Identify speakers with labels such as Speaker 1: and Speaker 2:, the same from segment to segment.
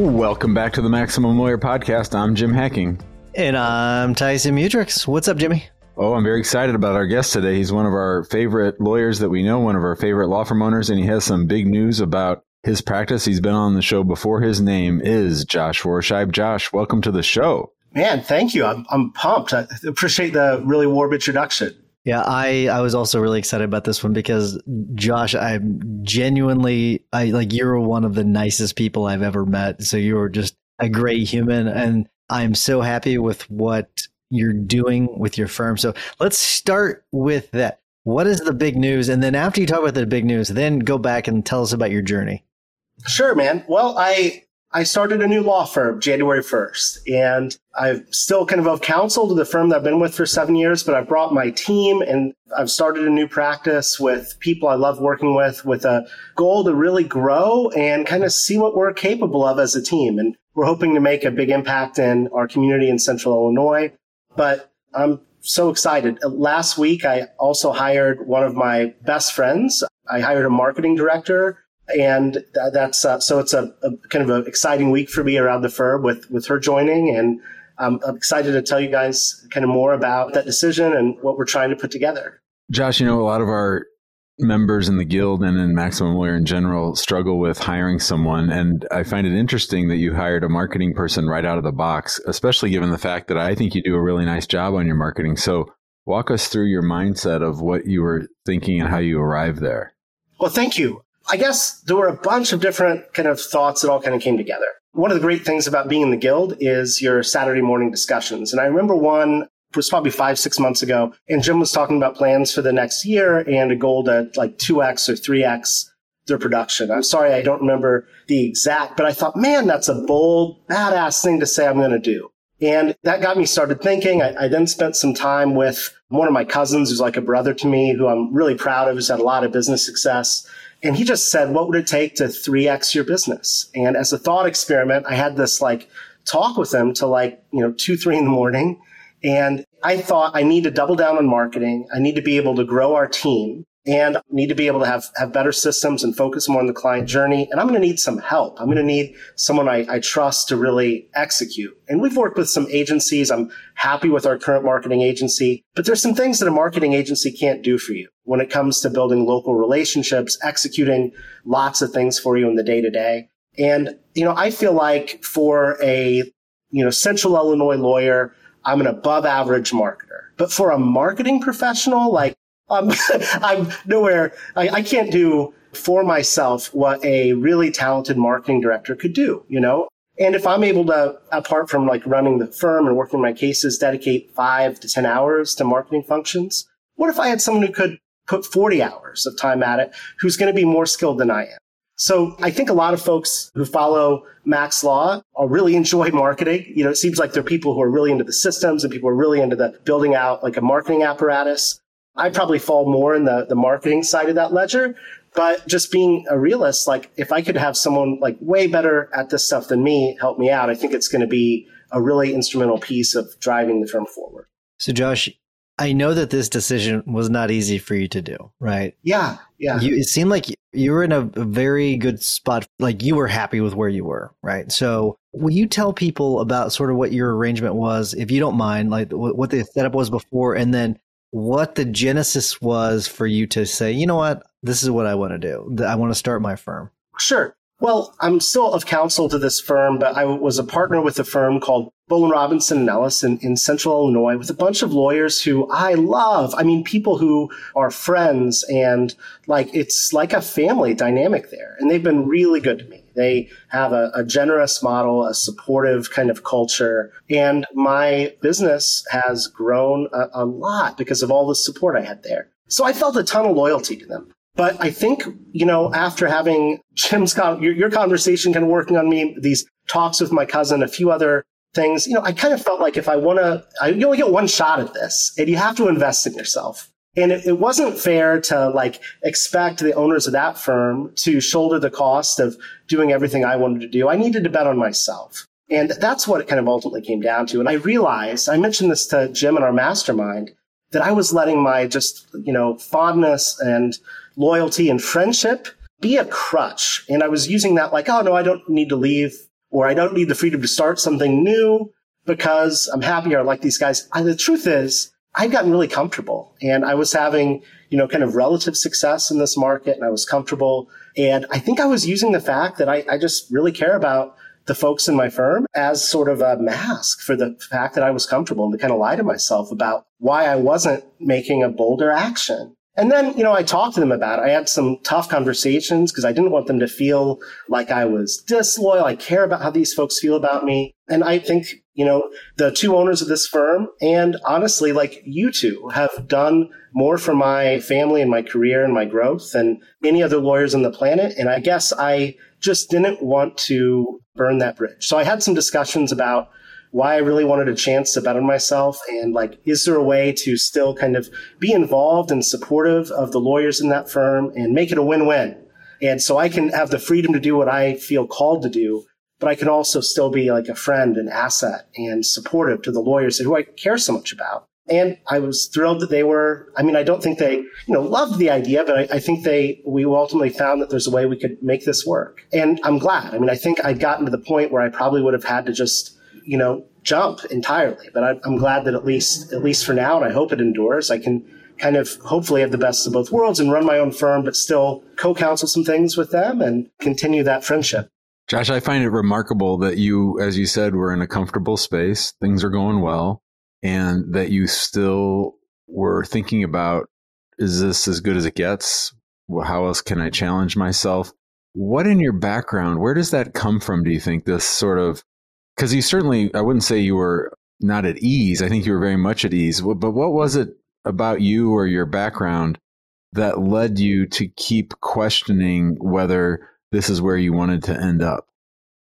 Speaker 1: Welcome back to the Maximum Lawyer Podcast. I'm Jim Hacking.
Speaker 2: And I'm Tyson Mutrux. What's up, Jimmy?
Speaker 1: Oh, I'm very excited about our guest today. He's one of our favorite lawyers that we know, one of our favorite law firm owners, and he has some big news about his practice. He's been on the show before. His name is Josh Rohrscheib. Josh, welcome to the show.
Speaker 3: Man, thank you. I'm, I'm pumped. I appreciate the really warm introduction.
Speaker 2: Yeah, I, I was also really excited about this one because Josh, I'm genuinely I like you're one of the nicest people I've ever met. So you're just a great human and I'm so happy with what you're doing with your firm. So let's start with that. What is the big news? And then after you talk about the big news, then go back and tell us about your journey.
Speaker 3: Sure, man. Well, I I started a new law firm January 1st, and I've still kind of of counsel to the firm that I've been with for seven years, but I've brought my team and I've started a new practice with people I love working with, with a goal to really grow and kind of see what we're capable of as a team. And we're hoping to make a big impact in our community in central Illinois but I'm so excited. Last week, I also hired one of my best friends. I hired a marketing director and that's uh, so it's a, a, kind of an exciting week for me around the firm with with her joining and I'm, I'm excited to tell you guys kind of more about that decision and what we're trying to put together
Speaker 1: josh you know a lot of our members in the guild and in Maximum Lawyer in general struggle with hiring someone. And I find it interesting that you hired a marketing person right out of the box, especially given the fact that I think you do a really nice job on your marketing. So walk us through your mindset of what you were thinking and how you arrived there.
Speaker 3: Well, thank you. I guess there were a bunch of different kind of thoughts that all kind of came together. One of the great things about being in the guild is your Saturday morning discussions. And I remember one was probably five, six months ago. And Jim was talking about plans for the next year and a goal to like 2x or 3x their production. I'm sorry, I don't remember the exact, but I thought, man, that's a bold, badass thing to say I'm going to do. And that got me started thinking. I, I, then spent some time with one of my cousins who's like a brother to me, who I'm really proud of, who's had a lot of business success. And he just said, what would it take to 3x your business? And as a thought experiment, I had this like talk with him to like, you know, two, three in the morning. And I thought I need to double down on marketing. I need to be able to grow our team and need to be able to have, have better systems and focus more on the client journey. And I'm going to need some help. I'm going to need someone I, I trust to really execute. And we've worked with some agencies. I'm happy with our current marketing agency, but there's some things that a marketing agency can't do for you when it comes to building local relationships, executing lots of things for you in the day to day. And, you know, I feel like for a, you know, central Illinois lawyer, I'm an above average marketer. But for a marketing professional, like um, I'm nowhere, I, I can't do for myself what a really talented marketing director could do, you know? And if I'm able to, apart from like running the firm and working my cases, dedicate five to 10 hours to marketing functions, what if I had someone who could put 40 hours of time at it who's going to be more skilled than I am? So I think a lot of folks who follow Max Law are really enjoy marketing. You know, it seems like they're people who are really into the systems and people are really into the building out like a marketing apparatus. I probably fall more in the, the marketing side of that ledger. But just being a realist, like if I could have someone like way better at this stuff than me help me out, I think it's going to be a really instrumental piece of driving the firm forward.
Speaker 2: So Josh, I know that this decision was not easy for you to do, right?
Speaker 3: Yeah, yeah.
Speaker 2: You, it seemed like you were in a very good spot, like you were happy with where you were, right? So, will you tell people about sort of what your arrangement was, if you don't mind, like what the setup was before, and then what the genesis was for you to say, you know what, this is what I want to do. I want to start my firm.
Speaker 3: Sure. Well, I'm still of counsel to this firm, but I was a partner with a firm called Bowen Robinson and Ellis in, in central Illinois with a bunch of lawyers who I love. I mean, people who are friends and like it's like a family dynamic there. And they've been really good to me. They have a, a generous model, a supportive kind of culture. And my business has grown a, a lot because of all the support I had there. So I felt a ton of loyalty to them. But I think, you know, after having Jim's, con- your, your conversation kind of working on me, these talks with my cousin, a few other things, you know, I kind of felt like if I want to, you only get one shot at this and you have to invest in yourself. And it, it, wasn't fair to like expect the owners of that firm to shoulder the cost of doing everything I wanted to do. I needed to bet on myself. And that's what it kind of ultimately came down to. And I realized, I mentioned this to Jim in our mastermind, that I was letting my just, you know, fondness and loyalty and friendship be a crutch. And I was using that like, oh no, I don't need to leave or I don't need the freedom to start something new because I'm happier. I like these guys. And the truth is I'd gotten really comfortable and I was having, you know, kind of relative success in this market and I was comfortable. And I think I was using the fact that I, I just really care about the folks in my firm as sort of a mask for the fact that I was comfortable and to kind of lie to myself about why I wasn't making a bolder action. And then, you know, I talked to them about it. I had some tough conversations because I didn't want them to feel like I was disloyal. I care about how these folks feel about me. And I think, you know, the two owners of this firm and honestly, like you two have done more for my family and my career and my growth than any other lawyers on the planet. And I guess I just didn't want to burn that bridge. So I had some discussions about why I really wanted a chance to better myself and like, is there a way to still kind of be involved and supportive of the lawyers in that firm and make it a win-win? And so I can have the freedom to do what I feel called to do, but I can also still be like a friend and asset and supportive to the lawyers who I care so much about. And I was thrilled that they were, I mean, I don't think they, you know, loved the idea, but I, I, think they, we ultimately found that there's a way we could make this work. And I'm glad. I mean, I think I'd gotten to the point where I probably would have had to just you know, jump entirely. But I, I'm glad that at least, at least for now, and I hope it endures, I can kind of hopefully have the best of both worlds and run my own firm, but still co-counsel some things with them and continue that friendship.
Speaker 1: Josh, I find it remarkable that you, as you said, were in a comfortable space. Things are going well and that you still were thinking about, is this as good as it gets? How else can I challenge myself? What in your background, where does that come from? Do you think this sort of because you certainly, I wouldn't say you were not at ease. I think you were very much at ease. But what was it about you or your background that led you to keep questioning whether this is where you wanted to end up?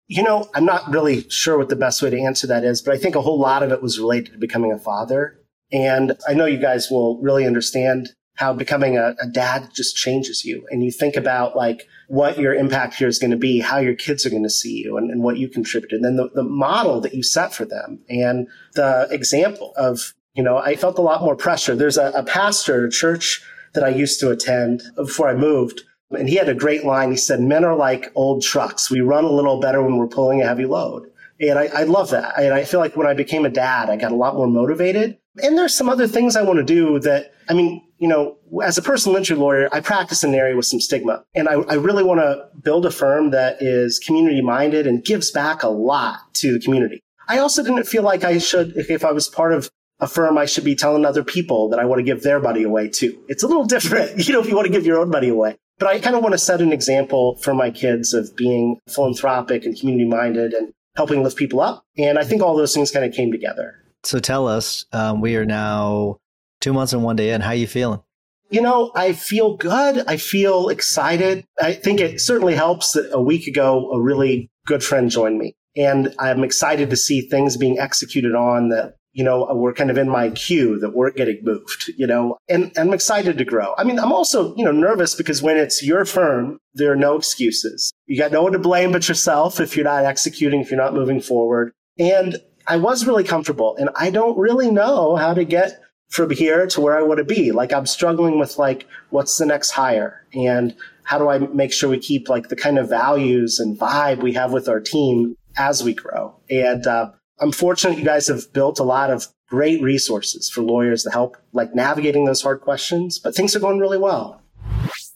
Speaker 3: You know, I'm not really sure what the best way to answer that is, but I think a whole lot of it was related to becoming a father. And I know you guys will really understand how becoming a, a, dad just changes you. And you think about like what your impact here is going to be, how your kids are going to see you and, and what you contributed. And then the, the model that you set for them and the example of, you know, I felt a lot more pressure. There's a, a pastor at a church that I used to attend before I moved. And he had a great line. He said, men are like old trucks. We run a little better when we're pulling a heavy load. And I, I love that. And I feel like when I became a dad, I got a lot more motivated. And there's some other things I want to do that, I mean, you know, as a personal injury lawyer, I practice in an area with some stigma. And I, I really want to build a firm that is community minded and gives back a lot to the community. I also didn't feel like I should, if I was part of a firm, I should be telling other people that I want to give their money away too. It's a little different, you know, if you want to give your own money away. But I kind of want to set an example for my kids of being philanthropic and community minded and helping lift people up. And I think all those things kind of came together.
Speaker 2: So tell us, um, we are now two months and one day in. How are you feeling?
Speaker 3: You know, I feel good. I feel excited. I think it certainly helps that a week ago, a really good friend joined me. And I'm excited to see things being executed on that, you know, we're kind of in my queue that we're getting moved, you know, and, and I'm excited to grow. I mean, I'm also, you know, nervous because when it's your firm, there are no excuses. You got no one to blame but yourself if you're not executing, if you're not moving forward. And I was really comfortable and I don't really know how to get from here to where I want to be. Like I'm struggling with like, what's the next hire? And how do I make sure we keep like the kind of values and vibe we have with our team as we grow? And, uh, I'm fortunate you guys have built a lot of great resources for lawyers to help like navigating those hard questions, but things are going really well.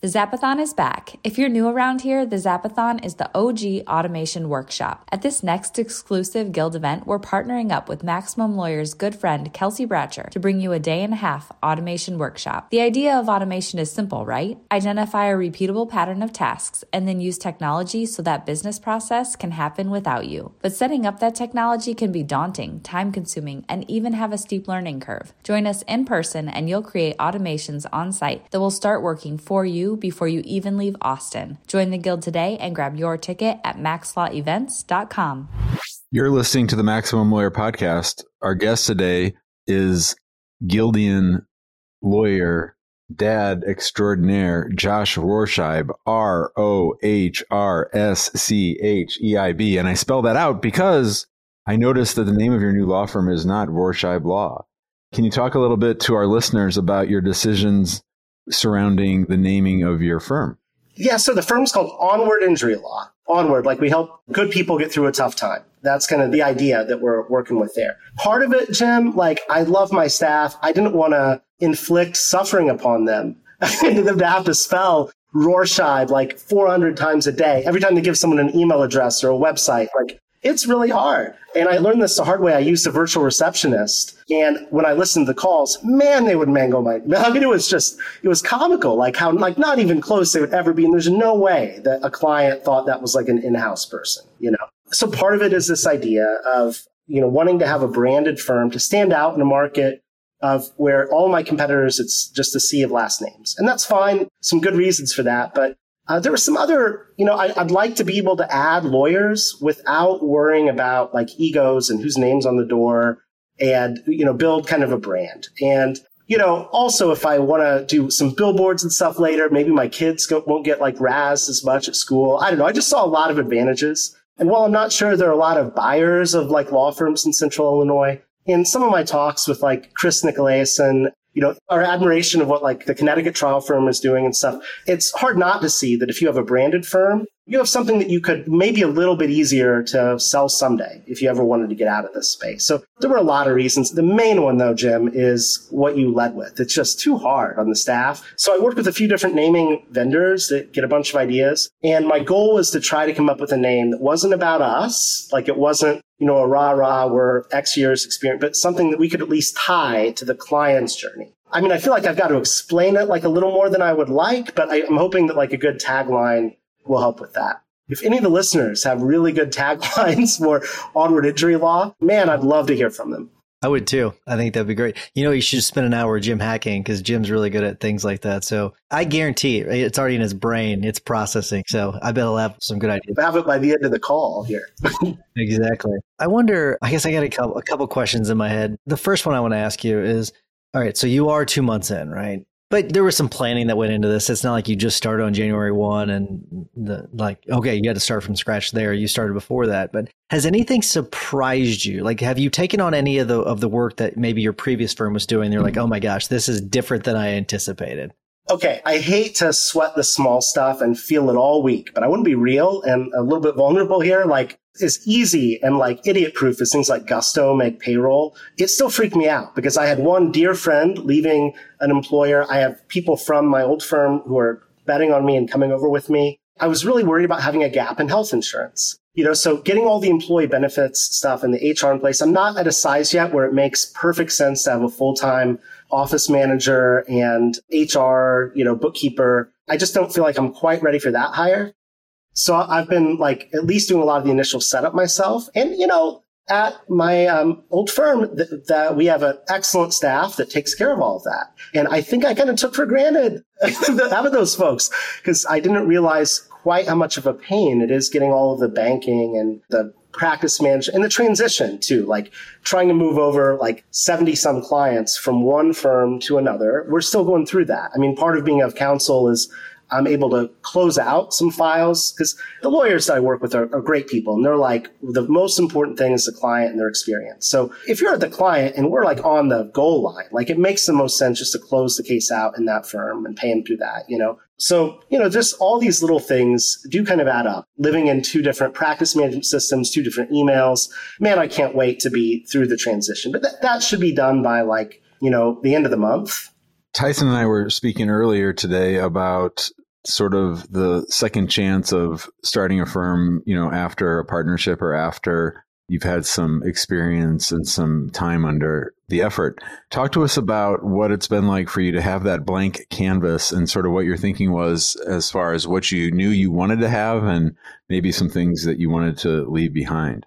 Speaker 4: The Zapathon is back. If you're new around here, the Zapathon is the OG automation workshop. At this next exclusive Guild event, we're partnering up with Maximum Lawyer's good friend Kelsey Bratcher to bring you a day and a half automation workshop. The idea of automation is simple, right? Identify a repeatable pattern of tasks and then use technology so that business process can happen without you. But setting up that technology can be daunting, time consuming, and even have a steep learning curve. Join us in person and you'll create automations on site that will start working for you before you even leave Austin. Join the Guild today and grab your ticket at maxlawevents.com.
Speaker 1: You're listening to the Maximum Lawyer Podcast. Our guest today is Guildian lawyer, dad extraordinaire, Josh Rohrscheib, R O H R S C H E I B. And I spell that out because I noticed that the name of your new law firm is not Rohrscheib Law. Can you talk a little bit to our listeners about your decisions surrounding the naming of your firm?
Speaker 3: Yeah, so the firm's called Onward Injury Law. Onward, like we help good people get through a tough time. That's kind of the idea that we're working with there. Part of it, Jim, like I love my staff. I didn't want to inflict suffering upon them. I needed them to have to spell Rohrscheib like 400 times a day. Every time they give someone an email address or a website, like it's really hard. And I learned this the hard way. I used a virtual receptionist. And when I listened to the calls, man, they would mangle my, I mean, it was just, it was comical, like how, like not even close they would ever be. And there's no way that a client thought that was like an in-house person, you know? So part of it is this idea of, you know, wanting to have a branded firm to stand out in a market of where all my competitors, it's just a sea of last names. And that's fine. Some good reasons for that. But uh, there were some other, you know, I, would like to be able to add lawyers without worrying about like egos and whose name's on the door and, you know, build kind of a brand. And, you know, also if I want to do some billboards and stuff later, maybe my kids go, won't get like razzed as much at school. I don't know. I just saw a lot of advantages. And while I'm not sure there are a lot of buyers of like law firms in central Illinois, in some of my talks with like Chris Nicolason you know, our admiration of what like the Connecticut trial firm is doing and stuff. It's hard not to see that if you have a branded firm, you have something that you could maybe a little bit easier to sell someday if you ever wanted to get out of this space. So there were a lot of reasons. The main one though, Jim, is what you led with. It's just too hard on the staff. So I worked with a few different naming vendors that get a bunch of ideas. And my goal was to try to come up with a name that wasn't about us. Like it wasn't, you know, a rah rah, we're X years experience, but something that we could at least tie to the client's journey. I mean, I feel like I've got to explain it like a little more than I would like, but I, I'm hoping that like a good tagline will help with that. If any of the listeners have really good taglines for onward injury law, man, I'd love to hear from them.
Speaker 2: I would too. I think that'd be great. You know, you should spend an hour Jim hacking because Jim's really good at things like that. So I guarantee it's already in his brain. It's processing. So I bet he'll have some good ideas.
Speaker 3: Have it by the end of the call here.
Speaker 2: exactly. I wonder. I guess I got a couple, a couple questions in my head. The first one I want to ask you is, all right. So you are two months in, right? But there was some planning that went into this. It's not like you just started on January 1 and the, like, okay, you had to start from scratch there. You started before that. But has anything surprised you? Like, have you taken on any of the, of the work that maybe your previous firm was doing? They're like, mm-hmm. oh my gosh, this is different than I anticipated.
Speaker 3: Okay, I hate to sweat the small stuff and feel it all week, but I want to be real and a little bit vulnerable here. Like, as easy and like idiot proof as things like Gusto make payroll, it still freaked me out because I had one dear friend leaving an employer. I have people from my old firm who are betting on me and coming over with me. I was really worried about having a gap in health insurance. You know, so getting all the employee benefits stuff and the HR in place, I'm not at a size yet where it makes perfect sense to have a full-time office manager and HR, you know, bookkeeper. I just don't feel like I'm quite ready for that hire. So I've been like at least doing a lot of the initial setup myself. And, you know, at my um, old firm th- that we have an excellent staff that takes care of all of that. And I think I kind of took for granted having those folks because I didn't realize quite how much of a pain it is getting all of the banking and the practice management and the transition too, like trying to move over like 70 some clients from one firm to another. We're still going through that. I mean, part of being of counsel is I'm able to close out some files because the lawyers that I work with are, are, great people and they're like the most important thing is the client and their experience. So if you're the client and we're like on the goal line, like it makes the most sense just to close the case out in that firm and pay them through that, you know? So, you know, just all these little things do kind of add up. Living in two different practice management systems, two different emails. Man, I can't wait to be through the transition, but that, should be done by like, you know, the end of the month.
Speaker 1: Tyson and I were speaking earlier today about sort of the second chance of starting a firm, you know, after a partnership or after you've had some experience and some time under the effort. Talk to us about what it's been like for you to have that blank canvas and sort of what your thinking was as far as what you knew you wanted to have and maybe some things that you wanted to leave behind.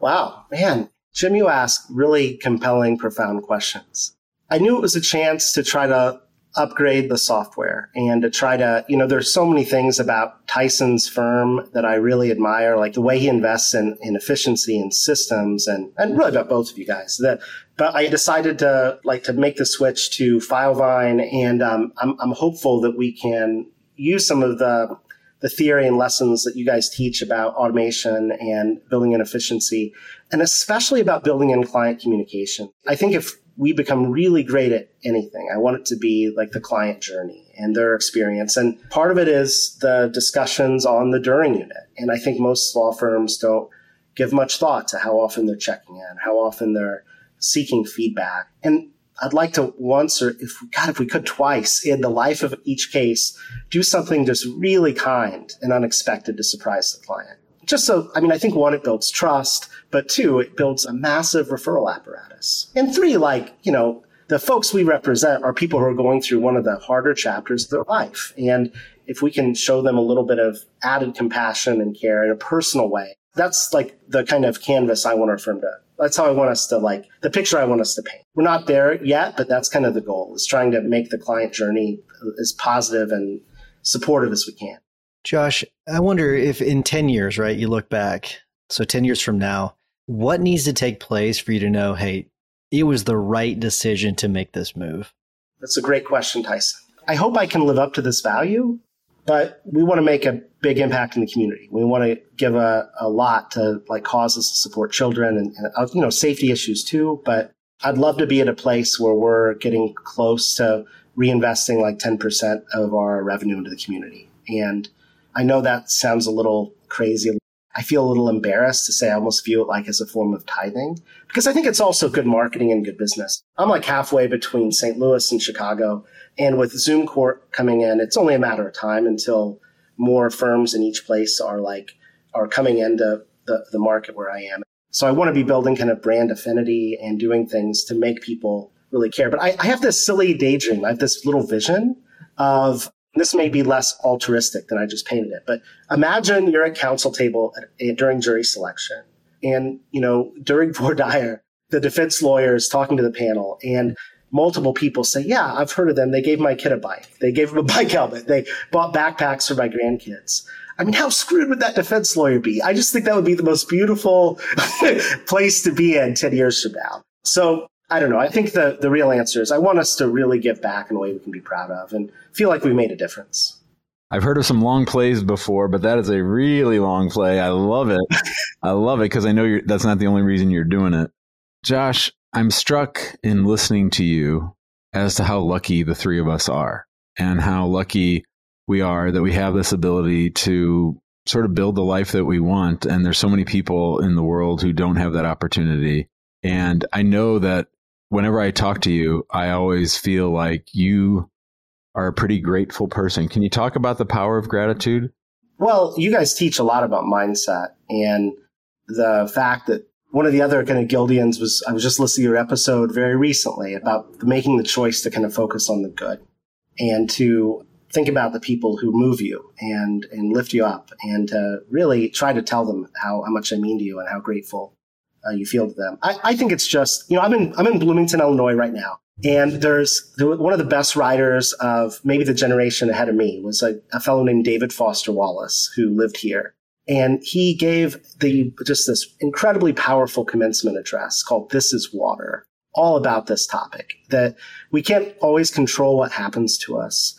Speaker 3: Wow, man. Jim, you ask really compelling, profound questions. I knew it was a chance to try to upgrade the software and to try to, you know, there's so many things about Tyson's firm that I really admire, like the way he invests in, in efficiency and systems and, and really about both of you guys that, but I decided to like to make the switch to Filevine and, um, I'm, I'm hopeful that we can use some of the, the theory and lessons that you guys teach about automation and building in efficiency and especially about building in client communication. I think if we become really great at anything. I want it to be like the client journey and their experience. And part of it is the discussions on the during unit. And I think most law firms don't give much thought to how often they're checking in, how often they're seeking feedback. And I'd like to once or if God, if we could twice in the life of each case, do something just really kind and unexpected to surprise the client just so, I mean, I think one, it builds trust, but two, it builds a massive referral apparatus. And three, like, you know, the folks we represent are people who are going through one of the harder chapters of their life. And if we can show them a little bit of added compassion and care in a personal way, that's like the kind of canvas I want our firm to. That's how I want us to like the picture I want us to paint. We're not there yet, but that's kind of the goal is trying to make the client journey as positive and supportive as we can.
Speaker 2: Josh, I wonder if in 10 years, right, you look back, so 10 years from now, what needs to take place for you to know, hey, it was the right decision to make this move?
Speaker 3: That's a great question, Tyson. I hope I can live up to this value, but we want to make a big impact in the community. We want to give a, a lot to like causes to support children and, and uh, you know safety issues too. But I'd love to be at a place where we're getting close to reinvesting like 10% of our revenue into the community. And I know that sounds a little crazy. I feel a little embarrassed to say I almost view it like as a form of tithing because I think it's also good marketing and good business. I'm like halfway between St. Louis and Chicago. And with Zoom Court coming in, it's only a matter of time until more firms in each place are like, are coming into the, the market where I am. So I want to be building kind of brand affinity and doing things to make people really care. But I, I have this silly daydream. I have this little vision of this may be less altruistic than I just painted it, but imagine you're at counsel table at, eh, during jury selection and, you know, during voir dire, the defense lawyer is talking to the panel and multiple people say, yeah, I've heard of them. They gave my kid a bike. They gave him a bike helmet. They bought backpacks for my grandkids. I mean, how screwed would that defense lawyer be? I just think that would be the most beautiful place to be in 10 years from now. So I don't know. I think the, the real answer is I want us to really give back in a way we can be proud of and feel like we've made a difference.
Speaker 1: I've heard of some long plays before, but that is a really long play. I love it. I love it because I know that's not the only reason you're doing it. Josh, I'm struck in listening to you as to how lucky the three of us are and how lucky we are that we have this ability to sort of build the life that we want. And there's so many people in the world who don't have that opportunity. And I know that whenever I talk to you, I always feel like you are a pretty grateful person. Can you talk about the power of gratitude?
Speaker 3: Well, you guys teach a lot about mindset and the fact that one of the other kind of Guildians was I was just listening to your episode very recently about making the choice to kind of focus on the good and to think about the people who move you and and lift you up and to really try to tell them how, how much I mean to you and how grateful uh, you feel to them. I, I think it's just, you know, I'm in, I'm in Bloomington, Illinois right now. And there's one of the best writers of maybe the generation ahead of me was a, a fellow named David Foster Wallace who lived here. And he gave the just this incredibly powerful commencement address called This is Water, all about this topic that we can't always control what happens to us,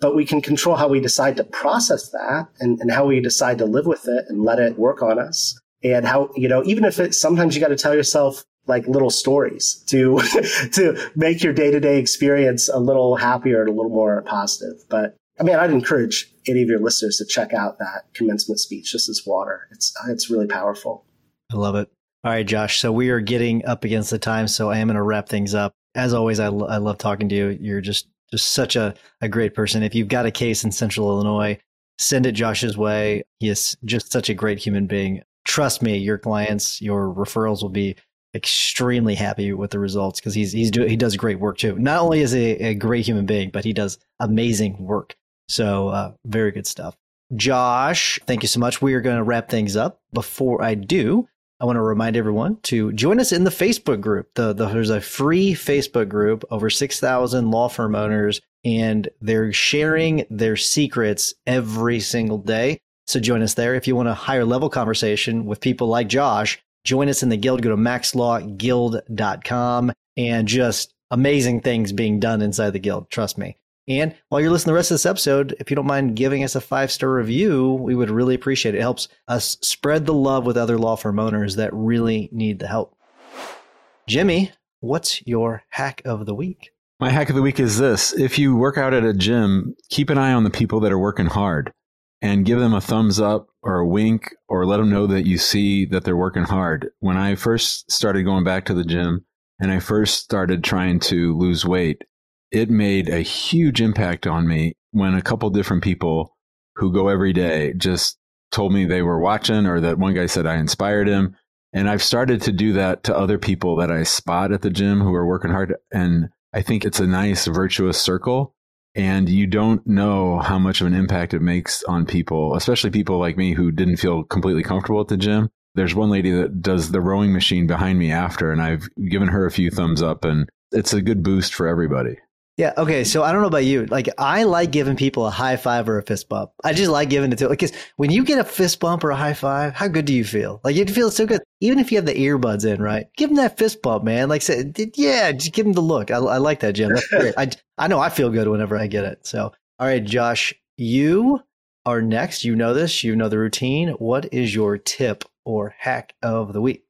Speaker 3: but we can control how we decide to process that and, and how we decide to live with it and let it work on us. And how, you know, even if it, sometimes you got to tell yourself like little stories to, to make your day to day experience a little happier and a little more positive. But I mean, I'd encourage any of your listeners to check out that commencement speech. This is water. It's, it's really powerful.
Speaker 2: I love it. All right, Josh. So we are getting up against the time. So I am going to wrap things up. As always, I, lo- I love talking to you. You're just just such a, a great person. If you've got a case in Central Illinois, send it Josh's way. He is just such a great human being. Trust me, your clients, your referrals will be extremely happy with the results because he's he's do, he does great work too. Not only is he a great human being, but he does amazing work. So uh, very good stuff. Josh, thank you so much. We are going to wrap things up. Before I do, I want to remind everyone to join us in the Facebook group. The, the, there's a free Facebook group, over 6,000 law firm owners, and they're sharing their secrets every single day. So join us there. If you want a higher level conversation with people like Josh, join us in the guild. Go to maxlawguild.com and just amazing things being done inside the guild. Trust me. And while you're listening to the rest of this episode, if you don't mind giving us a five star review, we would really appreciate it. It helps us spread the love with other law firm owners that really need the help. Jimmy, what's your hack of the week?
Speaker 1: My hack of the week is this if you work out at a gym, keep an eye on the people that are working hard and give them a thumbs up or a wink or let them know that you see that they're working hard. When I first started going back to the gym and I first started trying to lose weight, it made a huge impact on me when a couple different people who go every day just told me they were watching or that one guy said I inspired him. And I've started to do that to other people that I spot at the gym who are working hard. And I think it's a nice virtuous circle. And you don't know how much of an impact it makes on people, especially people like me who didn't feel completely comfortable at the gym. There's one lady that does the rowing machine behind me after, and I've given her a few thumbs up, and it's a good boost for everybody.
Speaker 2: Yeah. Okay. So I don't know about you. Like, I like giving people a high five or a fist bump. I just like giving it to because when you get a fist bump or a high five, how good do you feel? Like, you feel so good, even if you have the earbuds in, right? Give them that fist bump, man. Like, say, yeah, just give them the look. I, I like that, Jim. That's great. I I know I feel good whenever I get it. So, all right, Josh, you are next. You know this. You know the routine. What is your tip or hack of the week?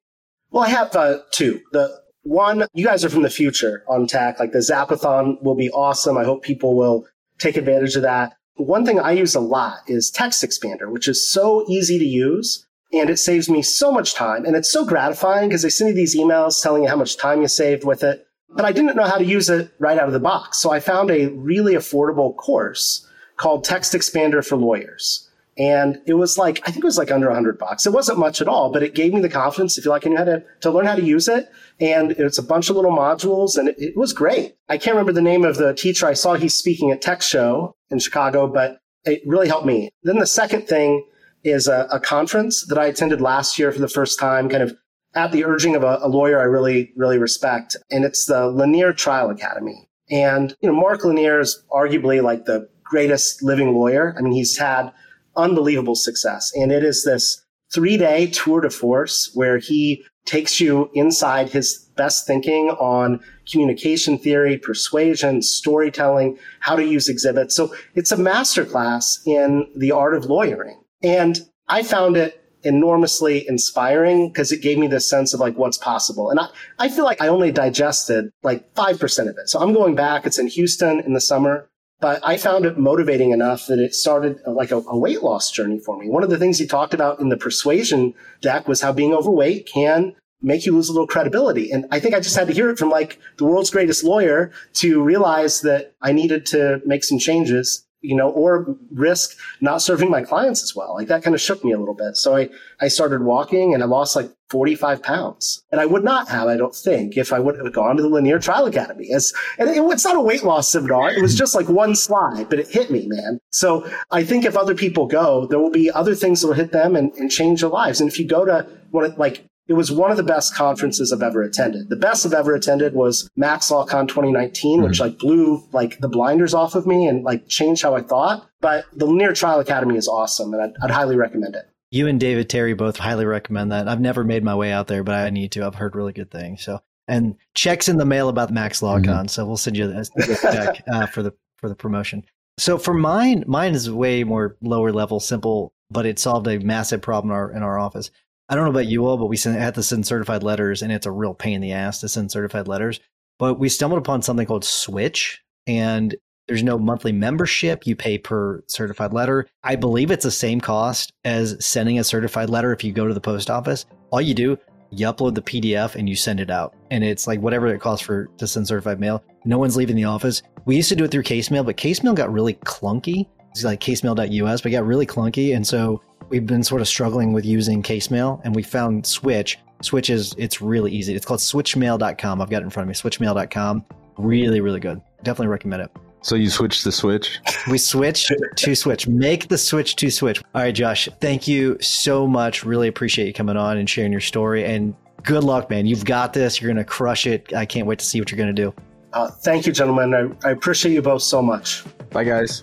Speaker 3: Well, I have uh, two. The one, you guys are from the future on tech. Like the Zapathon will be awesome. I hope people will take advantage of that. One thing I use a lot is Text Expander, which is so easy to use and it saves me so much time. And it's so gratifying because they send you these emails telling you how much time you saved with it. But I didn't know how to use it right out of the box. So I found a really affordable course called Text Expander for Lawyers. And it was like, I think it was like under 100 bucks. It wasn't much at all, but it gave me the confidence if you like I knew how to, to learn how to use it. And it's a bunch of little modules and it, it was great. I can't remember the name of the teacher I saw. He's speaking at Tech Show in Chicago, but it really helped me. Then the second thing is a, a conference that I attended last year for the first time, kind of at the urging of a, a lawyer I really, really respect. And it's the Lanier Trial Academy. And, you know, Mark Lanier is arguably like the greatest living lawyer. I mean, he's had unbelievable success. And it is this three day tour de force where he takes you inside his best thinking on communication theory, persuasion, storytelling, how to use exhibits. So it's a masterclass in the art of lawyering. And I found it enormously inspiring because it gave me this sense of like what's possible. And I, I feel like I only digested like 5% of it. So I'm going back. It's in Houston in the summer. But I found it motivating enough that it started uh, like a, a, weight loss journey for me. One of the things he talked about in the persuasion deck was how being overweight can make you lose a little credibility. And I think I just had to hear it from like the world's greatest lawyer to realize that I needed to make some changes you know, or risk not serving my clients as well. Like that kind of shook me a little bit. So I, I started walking and I lost like 45 pounds. And I would not have, I don't think, if I would have gone to the Lanier Trial Academy. As, and it, it's not a weight loss seminar. It was just like one slide, but it hit me, man. So I think if other people go, there will be other things that will hit them and, and change their lives. And if you go to one like it was one of the best conferences I've ever attended. The best I've ever attended was Max LawCon 2019, mm-hmm. which like blew like the blinders off of me and like changed how I thought. But the Lanier Trial Academy is awesome and I'd, I'd highly recommend it.
Speaker 2: You and David Terry both highly recommend that. I've never made my way out there, but I need to. I've heard really good things. So, and checks in the mail about Max LawCon. Mm-hmm. So we'll send you the check uh, for the for the promotion. So for mine, mine is way more lower level, simple, but it solved a massive problem in our in our office. I don't know about you all, but we sent, had to send certified letters, and it's a real pain in the ass to send certified letters. But we stumbled upon something called Switch, and there's no monthly membership. You pay per certified letter. I believe it's the same cost as sending a certified letter if you go to the post office. All you do, you upload the PDF and you send it out. And it's like whatever it costs for to send certified mail. No one's leaving the office. We used to do it through Casemail, but Casemail got really clunky. It's like casemail.us, but got really clunky. And so we've been sort of struggling with using Casemail and we found Switch. Switch is it's really easy. It's called switchmail.com. I've got it in front of me. Switchmail.com. Really, really good. Definitely recommend it.
Speaker 1: So you switched the switch?
Speaker 2: We switch to switch. Make the switch to switch. All right, Josh, thank you so much. Really appreciate you coming on and sharing your story. And good luck, man. You've got this. You're going to crush it. I can't wait to see what you're going to do.
Speaker 3: Uh, thank you, gentlemen. I, I appreciate you both so much.
Speaker 1: Bye, guys.